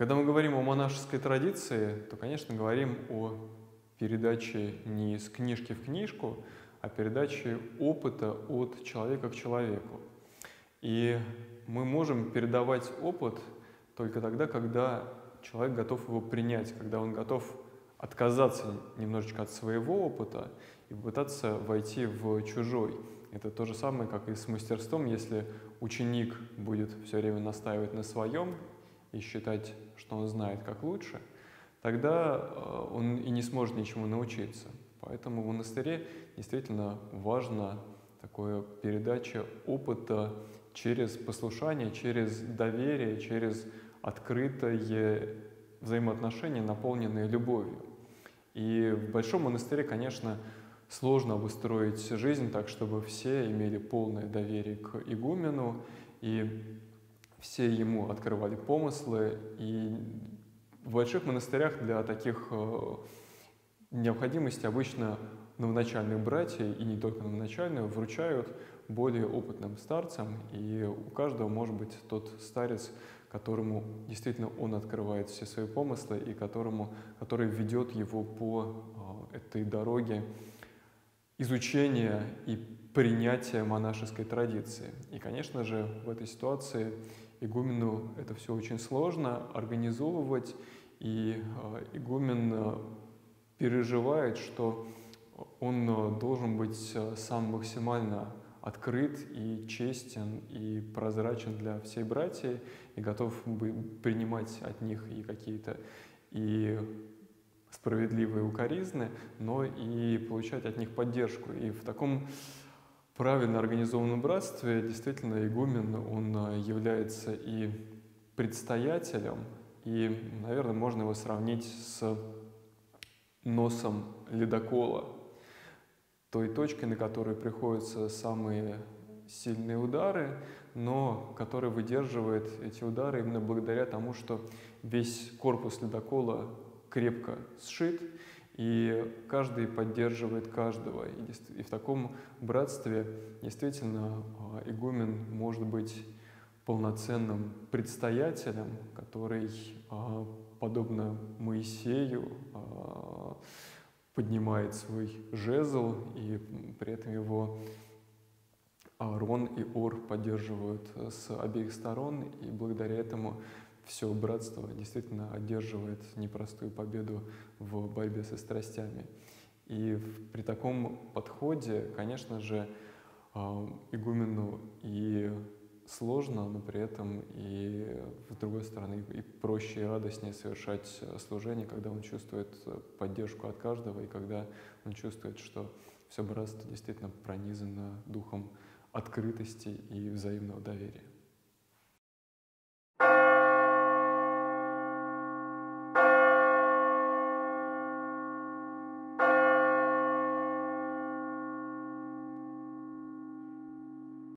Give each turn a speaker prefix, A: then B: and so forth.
A: Когда мы говорим о монашеской традиции, то, конечно, говорим о передаче не из книжки в книжку, а передаче опыта от человека к человеку. И мы можем передавать опыт только тогда, когда человек готов его принять, когда он готов отказаться немножечко от своего опыта и попытаться войти в чужой. Это то же самое, как и с мастерством. Если ученик будет все время настаивать на своем и считать, что он знает как лучше, тогда э, он и не сможет ничему научиться. Поэтому в монастыре действительно важна такая передача опыта через послушание, через доверие, через открытое взаимоотношения, наполненные любовью. И в большом монастыре, конечно, сложно обустроить жизнь так, чтобы все имели полное доверие к игумену, и все ему открывали помыслы. И в больших монастырях для таких э, необходимостей обычно новоначальные братья, и не только новоначальные, вручают более опытным старцам, и у каждого может быть тот старец, которому действительно он открывает все свои помыслы и которому, который ведет его по э, этой дороге изучения и принятия монашеской традиции. И, конечно же, в этой ситуации игумену это все очень сложно организовывать, и э, игумен э, переживает, что он должен быть сам максимально открыт и честен и прозрачен для всей братьев и готов принимать от них и какие-то и справедливые укоризны, но и получать от них поддержку. И в таком правильно организованном братстве действительно игумен, он а, является и предстоятелем, и, наверное, можно его сравнить с носом ледокола, той точкой, на которой приходятся самые сильные удары, но который выдерживает эти удары именно благодаря тому, что весь корпус ледокола крепко сшит, и каждый поддерживает каждого. И, в таком братстве действительно а, игумен может быть полноценным предстоятелем, который, а, подобно Моисею, а, поднимает свой жезл, и при этом его Аарон и Ор поддерживают с обеих сторон, и благодаря этому все братство действительно одерживает непростую победу в борьбе со страстями. И при таком подходе, конечно же, а, игумену и сложно, но при этом и, с другой стороны, и проще и радостнее совершать служение, когда он чувствует поддержку от каждого, и когда он чувствует, что все братство действительно пронизано духом открытости и взаимного доверия.